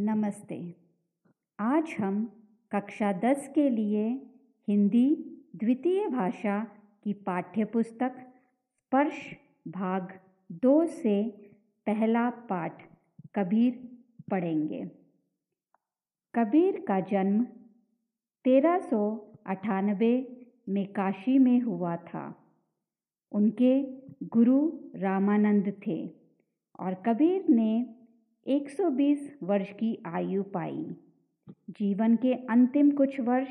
नमस्ते। आज हम कक्षा दस के लिए हिंदी द्वितीय भाषा की पाठ्यपुस्तक स्पर्श भाग दो से पहला पाठ कबीर पढ़ेंगे। कबीर का जन्म तेरह सौ अठानबे में काशी में हुआ था। उनके गुरु रामानंद थे और कबीर ने 120 वर्ष की आयु पाई। जीवन के अंतिम कुछ वर्ष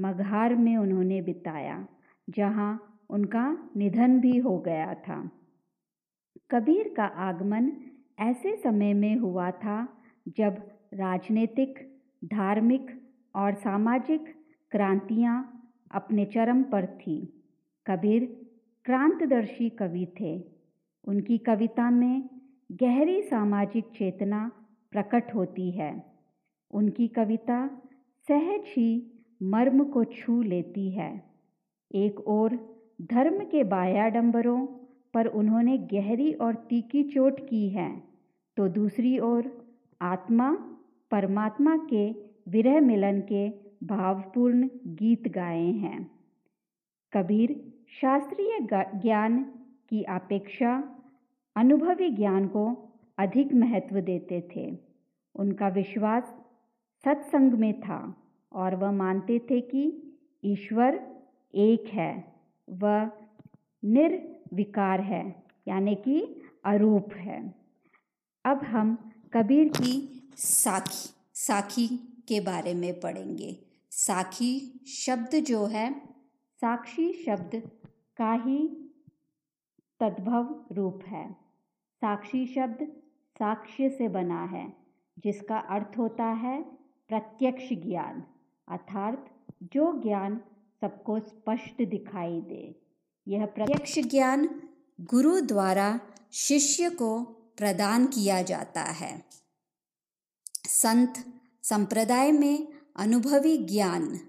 मघार में उन्होंने बिताया, जहाँ उनका निधन भी हो गया था। कबीर का आगमन ऐसे समय में हुआ था जब राजनीतिक, धार्मिक और सामाजिक क्रांतियाँ अपने चरम पर थी। कबीर क्रांतदर्शी कवि थे। उनकी कविता में गहरी सामाजिक चेतना प्रकट होती है। उनकी कविता सहज ही मर्म को छू लेती है। एक ओर धर्म के बायाडंबरों पर उन्होंने गहरी और तीखी चोट की है तो दूसरी ओर आत्मा, परमात्मा के विरह मिलन के भावपूर्ण गीत गाए हैं। कबीर शास्त्रीय ज्ञान की अपेक्षा अनुभवी ज्ञान को अधिक महत्व देते थे। उनका विश्वास सत्संग में था और वह मानते थे कि ईश्वर एक है, वह निर्विकार है, यानी कि अरूप है। अब हम कबीर की साखी साखी के बारे में पढ़ेंगे। साखी शब्द जो है, साक्षी शब्द का ही तद्भव रूप है। साक्षी शब्द साक्ष्य से बना है, जिसका अर्थ होता है प्रत्यक्ष ज्ञान, अर्थात जो ज्ञान सबको स्पष्ट दिखाई दे। यह प्रत्यक्ष ज्ञान गुरु द्वारा शिष्य को प्रदान किया जाता है। संत संप्रदाय में अनुभवी ज्ञान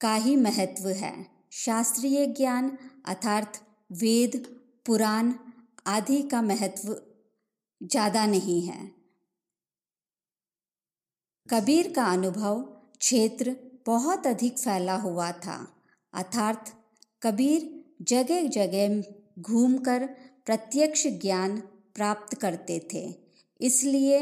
का ही महत्व है। शास्त्रीय ज्ञान अर्थात वेद, पुराण आदि का महत्व ज़्यादा नहीं है। कबीर का अनुभव क्षेत्र बहुत अधिक फैला हुआ था। अर्थात कबीर जगह जगह घूमकर प्रत्यक्ष ज्ञान प्राप्त करते थे, इसलिए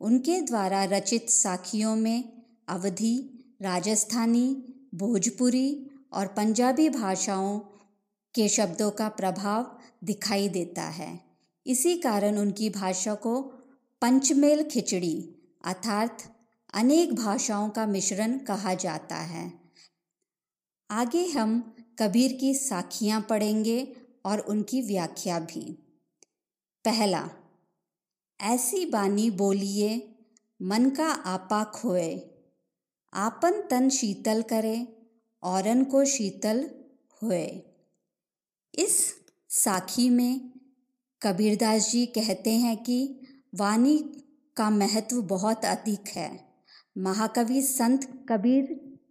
उनके द्वारा रचित साखियों में अवधि, राजस्थानी, भोजपुरी और पंजाबी भाषाओं के शब्दों का प्रभाव दिखाई देता है। इसी कारण उनकी भाषा को पंचमेल खिचड़ी अर्थात अनेक भाषाओं का मिश्रण कहा जाता है। आगे हम कबीर की साखियाँ पढ़ेंगे और उनकी व्याख्या भी। पहला, ऐसी बानी बोलिए, मन का आपा खोए। आपन तन शीतल करे, औरन को शीतल होए। इस साखी में कबीरदास जी कहते हैं कि वाणी का महत्व बहुत अधिक है। महाकवि संत कबीर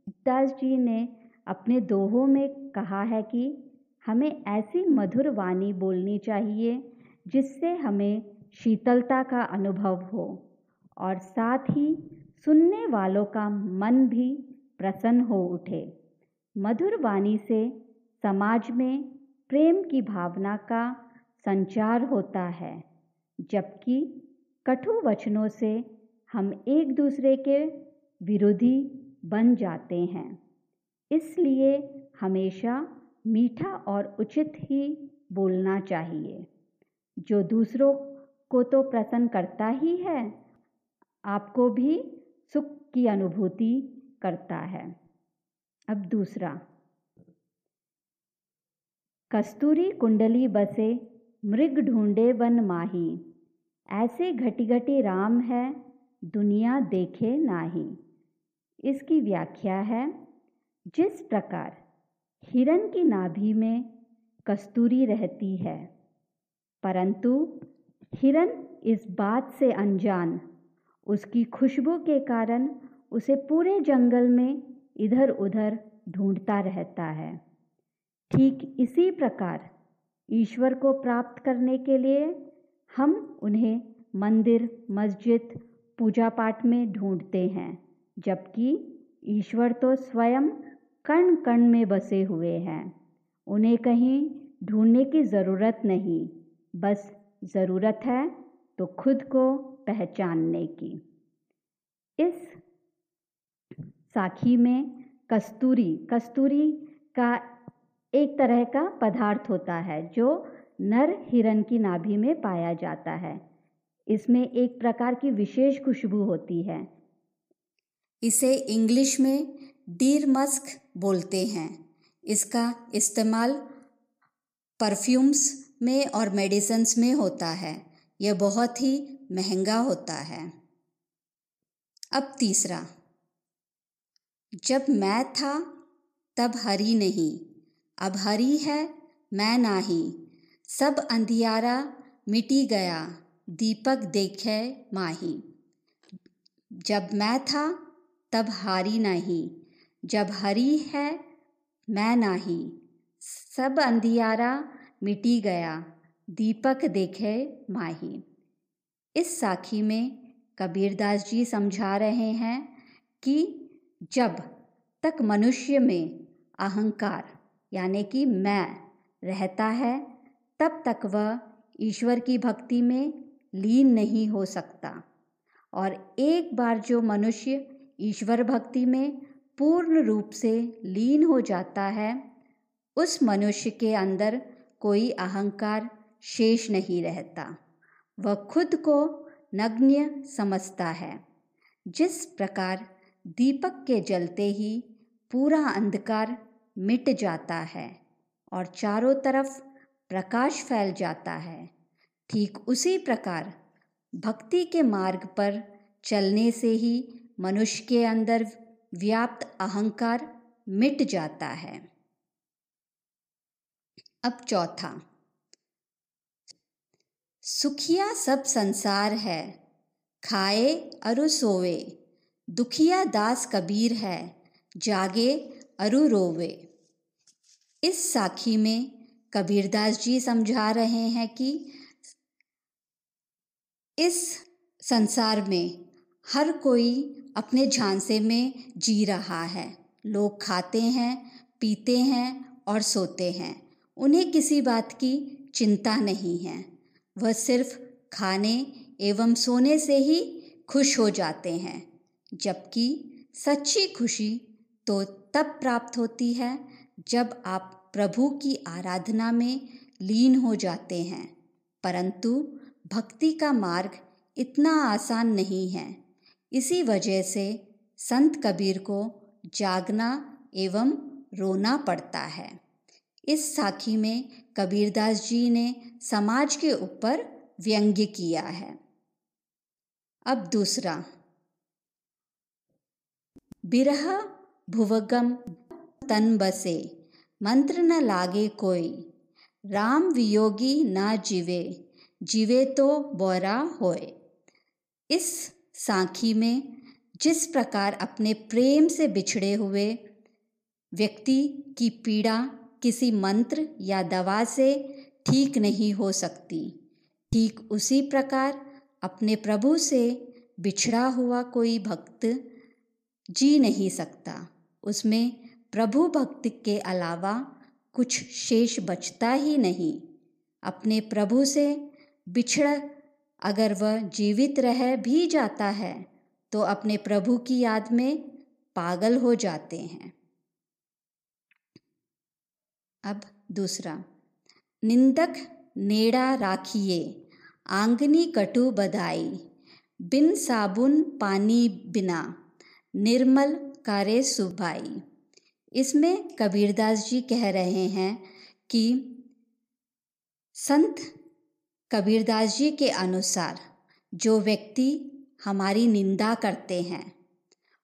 दास जी ने अपने दोहों में कहा है कि हमें ऐसी मधुर वाणी बोलनी चाहिए जिससे हमें शीतलता का अनुभव हो और साथ ही सुनने वालों का मन भी प्रसन्न हो उठे। मधुर वाणी से समाज में प्रेम की भावना का संचार होता है, जबकि कठु वचनों से हम एक दूसरे के विरोधी बन जाते हैं। इसलिए हमेशा मीठा और उचित ही बोलना चाहिए। जो दूसरों को तो प्रसन्न करता ही है, आपको भी सुख की अनुभूति करता है। अब दूसरा कस्तूरी कुंडली बसे, मृग ढूंढे बन माही। ऐसे घटी घटी राम है, दुनिया देखे नाही। इसकी व्याख्या है, जिस प्रकार हिरण की नाभि में कस्तूरी रहती है। परंतु हिरण इस बात से अनजान, उसकी खुशबू के कारण उसे पूरे जंगल में इधर उधर ढूंढता रहता है। ठीक इसी प्रकार ईश्वर को प्राप्त करने के लिए हम उन्हें मंदिर, मस्जिद पूजा पाठ में ढूंढते हैं, जबकि ईश्वर तो स्वयं कण कण में बसे हुए हैं। उन्हें कहीं ढूँढने की ज़रूरत नहीं, बस ज़रूरत है तो खुद को पहचानने की। इस साखी में कस्तूरी कस्तूरी का एक तरह का पदार्थ होता है, जो नर हिरन की नाभि में पाया जाता है। इसमें एक प्रकार की विशेष खुशबू होती है। इसे इंग्लिश में डीर मस्क बोलते हैं। इसका इस्तेमाल परफ्यूम्स में और मेडिसन्स में होता है। यह बहुत ही महँगा होता है। अब तीसरा। जब मैं था, तब हरी नहीं। अब हरी है, मैं नाही। सब अंधियारा मिटी गया, दीपक देखे माही। जब मैं था, तब हारी नहीं। जब हरी है, मैं नाही। सब अंधियारा मिटी गया, दीपक देखे माही। इस साखी में कबीरदास जी समझा रहे हैं कि जब तक मनुष्य में अहंकार यानी कि मैं रहता है, तब तक वह ईश्वर की भक्ति में लीन नहीं हो सकता। और एक बार जो मनुष्य ईश्वर भक्ति में पूर्ण रूप से लीन हो जाता है, उस मनुष्य के अंदर कोई अहंकार शेष नहीं रहता। वह खुद को नग्न समझता है। जिस प्रकार दीपक के जलते ही पूरा अंधकार मिट जाता है और चारों तरफ़ प्रकाश फैल जाता है। ठीक उसी प्रकार भक्ति के मार्ग पर चलने से ही मनुष्य के अंदर व्याप्त अहंकार मिट जाता है। अब चौथा। सुखिया सब संसार है, खाए अरु सोवे, दुखिया दास कबीर है, जागे अरु रोवे। इस साखी में कबीरदास जी समझा रहे हैं कि इस संसार में हर कोई अपने झांसे में जी रहा है। लोग खाते हैं, पीते हैं और सोते हैं। उन्हें किसी बात की चिंता नहीं है। वह सिर्फ़ खाने एवं सोने से ही खुश हो जाते हैं। जबकि सच्ची खुशी तो तब प्राप्त होती है जब आप प्रभु की आराधना में लीन हो जाते हैं, परंतु भक्ति का मार्ग इतना आसान नहीं है। इसी वजह से संत कबीर को जागना एवं रोना पड़ता है। इस साखी में कबीरदास जी ने समाज के ऊपर व्यंग्य किया है। अब दूसरा। बिरह भुवगम तन बसे। मंत्र न लागे कोई। राम वियोगी ना जीवे जीवे तो बोरा होए। इस साखी में जिस प्रकार अपने प्रेम से बिछड़े हुए व्यक्ति की पीड़ा किसी मंत्र या दवा से ठीक नहीं हो सकती, ठीक उसी प्रकार अपने प्रभु से बिछड़ा हुआ कोई भक्त जी नहीं सकता। उसमें प्रभु भक्ति के अलावा कुछ शेष बचता ही नहीं। अपने प्रभु से बिछड़ अगर वह जीवित रह भी जाता है तो अपने प्रभु की याद में पागल हो जाते हैं। अब दूसरा, निंदक नेड़ा राखिए, आंगनी कटु बधाई, बिन साबुन पानी बिना, निर्मल करे सुभाई। इसमें कबीरदास जी कह रहे हैं कि संत कबीरदास जी के अनुसार जो व्यक्ति हमारी निंदा करते हैं,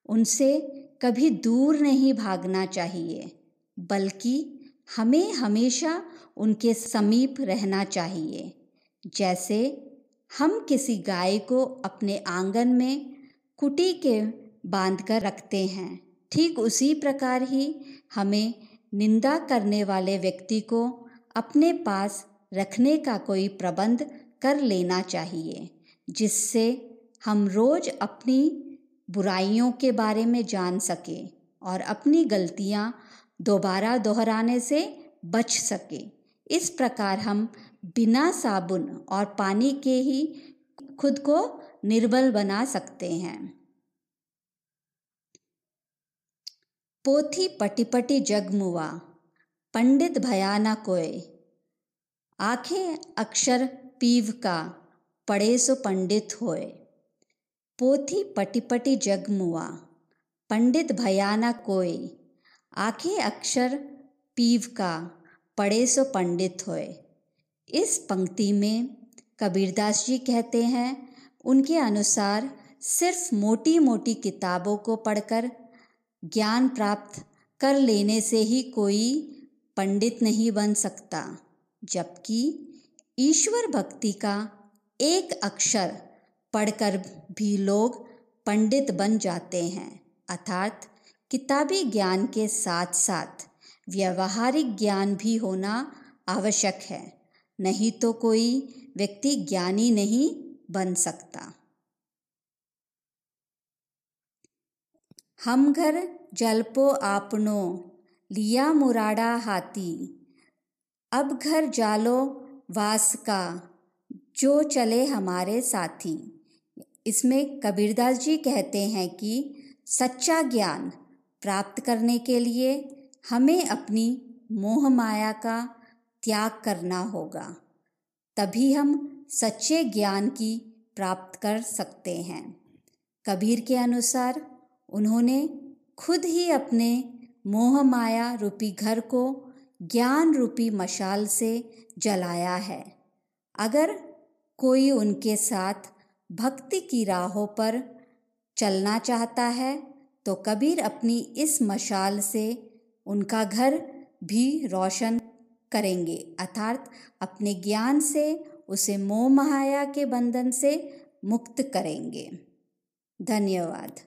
उनसे कभी दूर नहीं भागना चाहिए, बल्कि हमें हमेशा उनके समीप रहना चाहिए। जैसे हम किसी गाय को अपने आँगन में कुटी के बाँध कर रखते हैं ठीक उसी प्रकार ही हमें निंदा करने वाले व्यक्ति को अपने पास रखने का कोई प्रबंध कर लेना चाहिए, जिससे हम रोज अपनी बुराइयों के बारे में जान सकें और अपनी गलतियाँ दोबारा दोहराने से बच सके। इस प्रकार हम बिना साबुन और पानी के ही खुद को निर्बल बना सकते हैं। पोथी पटिपटी जगमुआ पंडित भयाना कोय आँखें अक्षर पीव का, पढ़े सो पंडित होए। पोथी पटिपटी जगमुआ पंडित भयाना कोय आँखें अक्षर पीव का, पढ़े सो पंडित होए। इस पंक्ति में कबीरदास जी कहते हैं, उनके अनुसार सिर्फ़ मोटी मोटी किताबों को पढ़कर ज्ञान प्राप्त कर लेने से ही कोई पंडित नहीं बन सकता, जबकि ईश्वर भक्ति का एक अक्षर पढ़कर भी लोग पंडित बन जाते हैं। अर्थात किताबी ज्ञान के साथ साथ व्यवहारिक ज्ञान भी होना आवश्यक है, नहीं तो कोई व्यक्ति ज्ञानी नहीं बन सकता। हम घर जलपो आपनो, लिया मुराड़ा हाथी। अब घर जालो वास का, जो चले हमारे साथी। इसमें कबीरदास जी कहते हैं कि सच्चा ज्ञान प्राप्त करने के लिए हमें अपनी मोह माया का त्याग करना होगा। तभी हम सच्चे ज्ञान की प्राप्त कर सकते हैं। कबीर के अनुसार उन्होंने खुद ही अपने मोह माया रूपी घर को ज्ञान रूपी मशाल से जलाया है। अगर कोई उनके साथ भक्ति की राहों पर चलना चाहता है तो कबीर अपनी इस मशाल से उनका घर भी रोशन करेंगे, अर्थात अपने ज्ञान से उसे मोह माया के बंधन से मुक्त करेंगे। धन्यवाद।